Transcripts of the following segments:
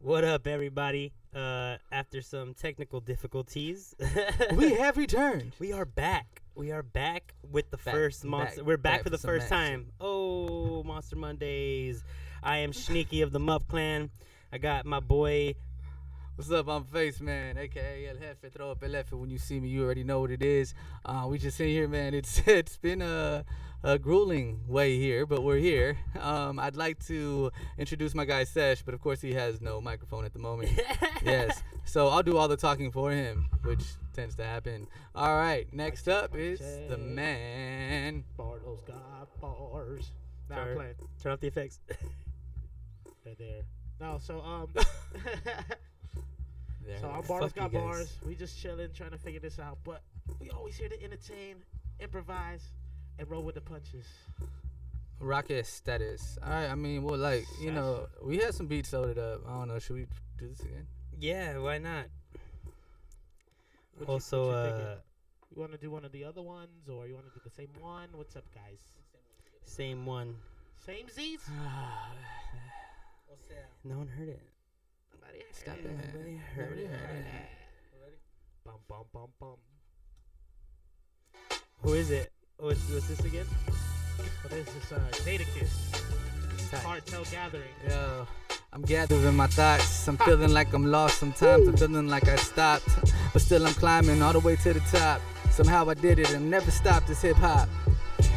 What up, everybody? Uh, after some technical difficulties, we have returned. we are back. We are back with the Back, first back, monster. We're back, back for the first time. Oh, Monster Mondays! I am Sneaky of the Muff Clan. I got my boy. What's up? I'm Face Man, aka El Jefe. Throw up El Jefe when you see me. You already know what it is. Uh, we just in here, man. It's it's been a, a grueling way here, but we're here. Um, I'd like to introduce my guy Sesh, but of course he has no microphone at the moment. yes, so I'll do all the talking for him, which tends to happen. All right, next up is the check. man. Barlos got bars. Now I'm Turn, playing. turn off the effects. Right there. No, so um, There. so our Fuck Barlos got bars. We just chilling, trying to figure this out. But we always here to entertain, improvise, and roll with the punches. Rocket status. All right, I mean, well, like you know, we had some beats loaded up. I don't know. Should we do this again? yeah, why not? What also, what you uh, you want to do one of the other ones, or you want to do the same one? What's up, guys? same one. Same Z's? No one heard it. Nobody heard Stop it. It. Heard it. heard Bum bum bum bum. Who is it? What's, what's this again? What is this? Uh, Data Kiss. Cartel Gathering. Yo, I'm gathering my thoughts. I'm feeling like I'm lost sometimes. I'm feeling like I stopped, but still I'm climbing all the way to the top. Somehow I did it and never stopped this hip hop.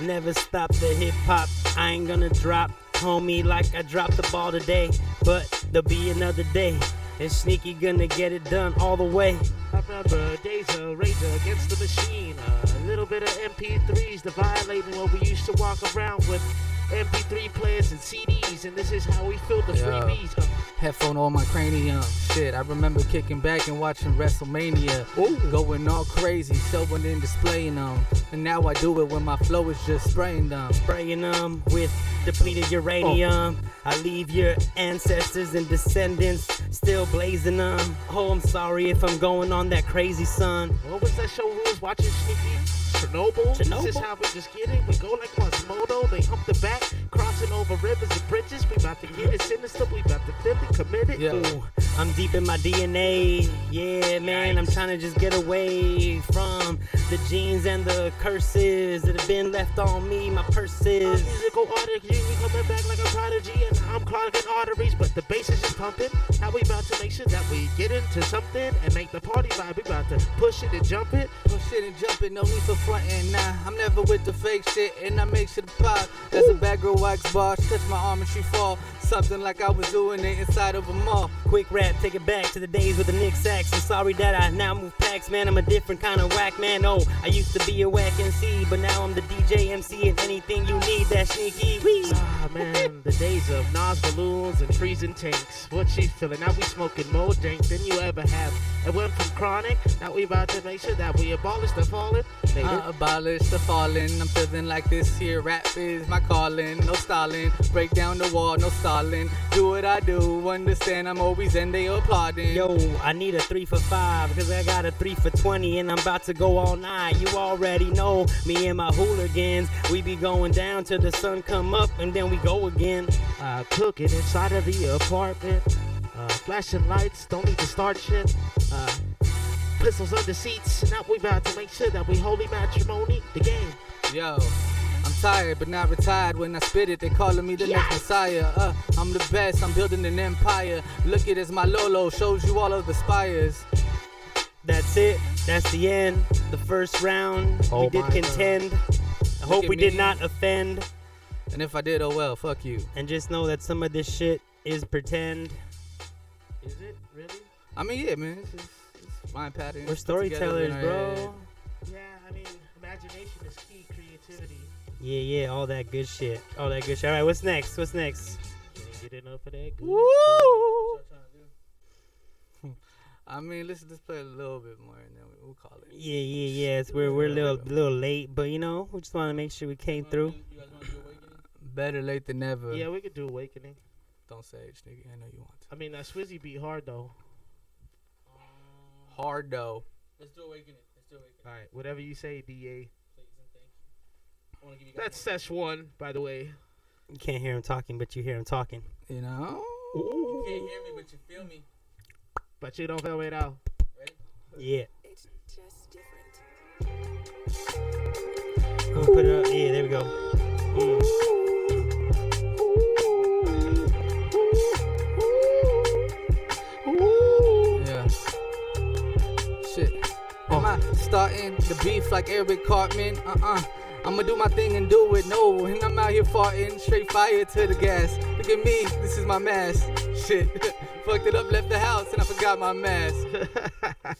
Never stop the hip hop. I ain't gonna drop, homie, like I dropped the ball today. But there'll be another day. And Sneaky gonna get it done all the way. I remember days of rage against the machine. A little bit of MP3s, the violating what we used to walk around with MP3 players and CDs. And this is how we filled the Yo. freebies. Uh, Headphone on my cranium. Shit, I remember kicking back and watching WrestleMania. Going all crazy, showing and displaying them. And now I do it when my flow is just spraying them. Spraying them with depleted uranium. Oh. I leave your ancestors and descendants still blazing them. Oh, I'm sorry if I'm going on that crazy, son. what was that show we was watching, Sneaky? Chernobyl? This is Chernobyl? how we just get it. We go like Quasimodo. They hump the back, crossing over rivers and bridges. We about to get it sinister. We about to feel it, committed. Yeah. Ooh, I'm deep in my DNA. Yeah, man, I'm trying to just get away from the genes and the curses that have been left on me. My purses. musical artist, you you coming back like a prodigy, and I'm clogging arteries, but the bass is just pumping. Now we about to make sure that we get into something and make the party vibe. We about to push it and jump it. Push it and jump it, no need for fronting. Nah, I'm never with the fake shit, and I make shit pop. As a bad girl wax bar, my arm and she fall. Something like I was doing it inside of a mall. Quick rap, take it back to the days with the Nick Sacks. I'm sorry that I now move packs, man. I'm a different kind of whack, man. Oh, I used to be a whack MC, but now I'm the DJ MC and anything you need, that sneaky. Wee. Ah man, the days of Nas balloons and freezing tanks. What she feeling? Now we smoking more dank than you ever have. It went from chronic. Now we about to make sure that we abolish the fallen. Later. I abolish the falling. I'm feeling like this here. Rap is my calling. No stalling. Break down the wall. No stalling. Do what I do. Understand I'm always in. they applauding. Yo, I need a three for five because I got a three for 20 and I'm about to go all night. You already know me and my hooligans. We be going down till the sun come up and then we go again. uh, cooking inside of the apartment. Uh, flashing lights, don't need to start shit. Uh, pistols under seats. Now we about to make sure that we holy matrimony the game. Yo, I'm tired but not retired. When I spit it, they calling me the next messiah. Uh, I'm the best. I'm building an empire. Look at it as my Lolo shows you all of the spires. That's it. That's the end. The first round. Oh we did my God. contend. I hope at we did not offend. And if I did, oh well, fuck you. And just know that some of this shit is pretend. Is it really? I mean, yeah, man. It's, just, it's mind patterns. We're put together storytellers, bro. head. Yeah, I mean, imagination is key. Creativity. Yeah, yeah, all that good shit. All that good shit. All right, what's next? What's next? Can't get enough of that. Good. Woo! I mean, let's just play a little bit more and then we- we'll call it. Yeah, yeah, yeah. It's we're we're a little little late, but you know, we just want to make sure we came through. Better late than never. Yeah, we could do awakening. Don't say it, nigga. I know you want to. I mean, that Swizzy beat hard though. Hard though. Let's do awakening. Let's do awakening. All right, whatever you say, Da. Please and thank you. I give you guys That's Sesh one, by the way. You can't hear him talking, but you hear him talking. You know. You can't hear me, but you feel me. But you don't feel me though. Yeah. It's just different. I'm gonna put it up. Yeah, there we go. Mm. Starting the beef like Eric Cartman? Uh uh. I'ma do my thing and do it. No, and I'm out here farting straight fire to the gas. Look at me, this is my mask. Shit. Fucked it up, left the house, and I forgot my mask.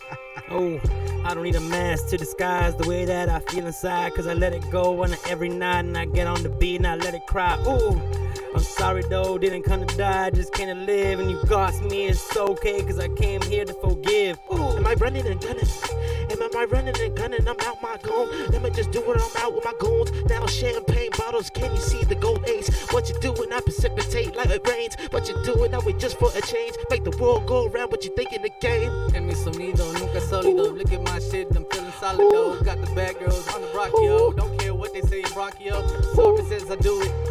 Oh, I don't need a mask to disguise the way that I feel inside. Cause I let it go on every night and I get on the beat and I let it cry. Ooh, I'm sorry though, didn't come to die, just came to live. And you cost me, it's okay, cause I came here to forgive. Ooh, Am I running and gunning? Am I running and gunning? I'm out my goon. Let me just do it. I'm out with my goons. Now champagne bottles. Can you see the gold ace? What you doing? I precipitate like it rains. What you doing? Now we just for a change. Make the world go around. What you thinking the game? En mi sonido nunca sólido. Look at my shit, I'm feeling solid though. Got the bad girls on the brachio. Don't care what they say in brachio. Sober says I do it.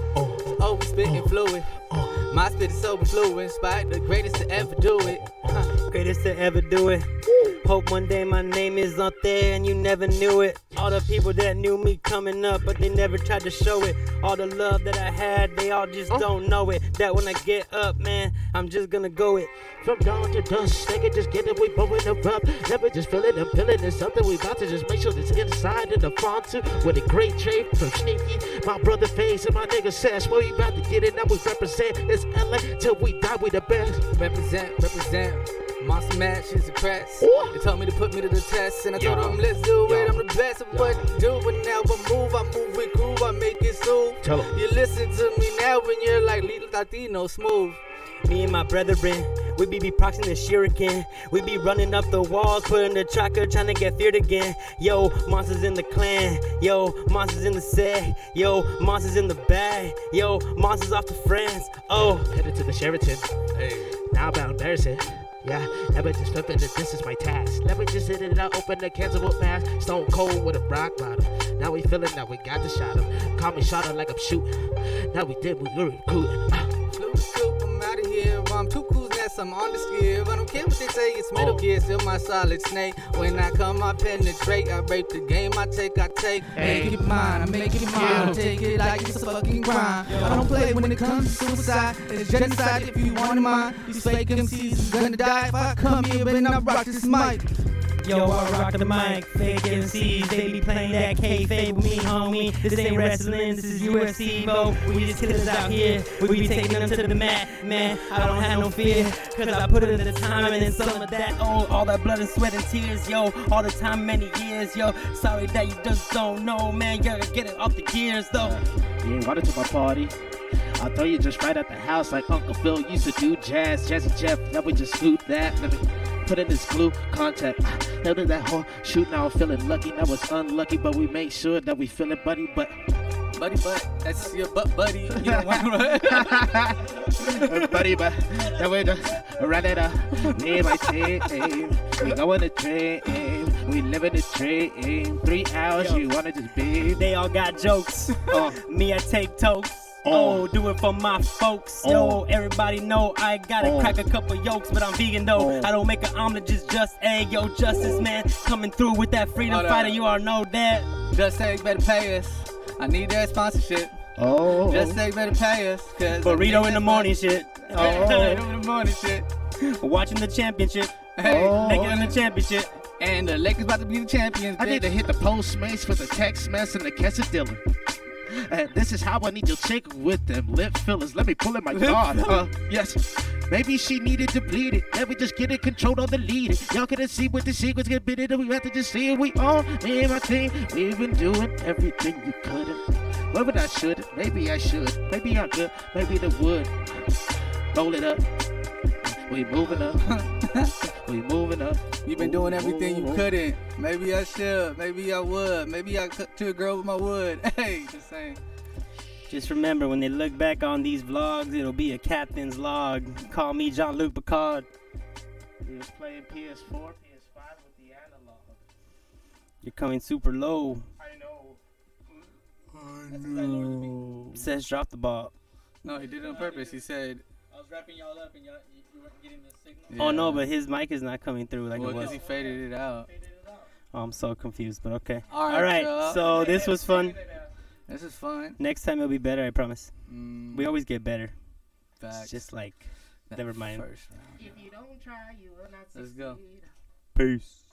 Oh, spitting fluid. Oh, oh. My spit is so influenced by the greatest to ever do it. Huh. greatest to ever do it. Hope one day my name is up there and you never knew it. All the people that knew me coming up, but they never tried to show it. All the love that I had, they all just oh. don't know it. That when I get up, man, I'm just gonna go it. From dawn to dusk, nigga, just get it, we blowing the rub. Never just feel it and feeling it's something we about to just make sure it's inside in the front too. With a great trade from Sneaky, my brother Face and my nigga Sesh. Where we about to get it, now we represent this LA till we die, we the best. Represent, represent. Monster Mash is a press. Ooh. They told me to put me to the test, and I told them, let's do Yo. it. I'm the best at what to do, but now I move, I move with groove, I make it smooth. Tell 'em. You listen to me now when you're like Little Latino, smooth. Me and my brethren, we be beatboxing the shuriken. We be running up the walls, putting the tracker, trying to get feared again. Yo, monsters in the clan. Yo, monsters in the set. Yo, monsters in the bag. Yo, monsters off to France. Oh, Headed to the Sheraton. Hey. Now about embarrassing. Yeah, never just flipping that this is my task. Never just hit it out, open the cans of mask. Stone cold with a rock bottom. Now we feeling that we got the shot him. Call me shot him like I'm shooting. Now we did, we were recruiting. Uh. Scoop, I'm out of here. I'm too cool, that's I'm on the skip. I don't care what they say, it's Metal. Gear, still my solid snake. When I come, I penetrate. I rape the game, I take, I take. Hey. Make it mine, I make it mine. Take it like it's a fucking crime. I don't play when it comes to suicide. It's genocide if you want mine. These fake MCs is gonna die if I come here, but I rock this mic. Yo, I rock the mic, fake MCs, they be playing that kayfabe with me, homie. This ain't wrestling, this is UFC, bro. We just killers out here, we be taking them to the mat, man. I don't have no fear, cause I put it in the time and then some of that, oh, all that blood and sweat and tears, yo. All the time, many years, yo. Sorry that you just don't know, man. You gotta get it off the gears, though. You ain't invited to my party. I'll throw you just right at the house like Uncle Phil used to do jazz, Jazzy Jeff. Now we just scoop that. Put in this glue contact. Now did that whole shoot. Now I'm feeling lucky. Now it's unlucky, but we make sure that we feel it, buddy. But Buddy, butt, that's your butt, buddy. You don't want buddy, but now we just run it up. Me my team, we go on the train. We live in the train. Three hours, you wanna just be? They all got jokes. Uh, Me, I take toast. Oh. Oh, do it for my folks. Oh. Yo, everybody know I gotta Oh. crack a couple yolks, but I'm vegan though. Oh. I don't make an omelet, just just egg. Yo, justice oh. man, coming through with that freedom Hold on. fighter. You all know that. Just say better pay us. I need that sponsorship. oh, Just say better pay us. Cause Burrito in the morning shit. Oh. Burrito in the morning shit. Watching the championship. Hey, Oh. Naked in the championship. and the Lakers about to be the champions. I need to hit the post Postmates for the text mess and the quesadilla. And this is how I need your chick with them lip fillers. Let me pull in my card. Uh, yes. Maybe she needed to bleed it. Let me just get it controlled or delete it. Y'all couldn't see what the secrets get bit it. We have to just see it. We all, me and my team, we've been doing everything you couldn't. Maybe I should. Maybe I should. Maybe I could. Maybe the would. Roll it up. We moving up. we moving up. You've been doing everything you couldn't. Maybe I should. Maybe I would. Maybe I could to a girl with my wood. Hey, just saying. Just remember, when they look back on these vlogs, it'll be a captain's log. Call me Jean Luc Picard. We was playing PS4, PS5 with the analog. You're coming super low. I know. I know. Says drop the ball. No, he did it on purpose. He said, I was wrapping y'all up and y'all you, you weren't getting the signal. Oh no, but his mic is not coming through like well, it was. because he faded it out. Oh, I'm so confused, but okay. All right, All right, y'all. so this was fun. this is fun. Next time it'll be better, I promise. Mm, We always get better. facts. It's just like That never mind. First round. If you don't try, you will not Let's go. peace.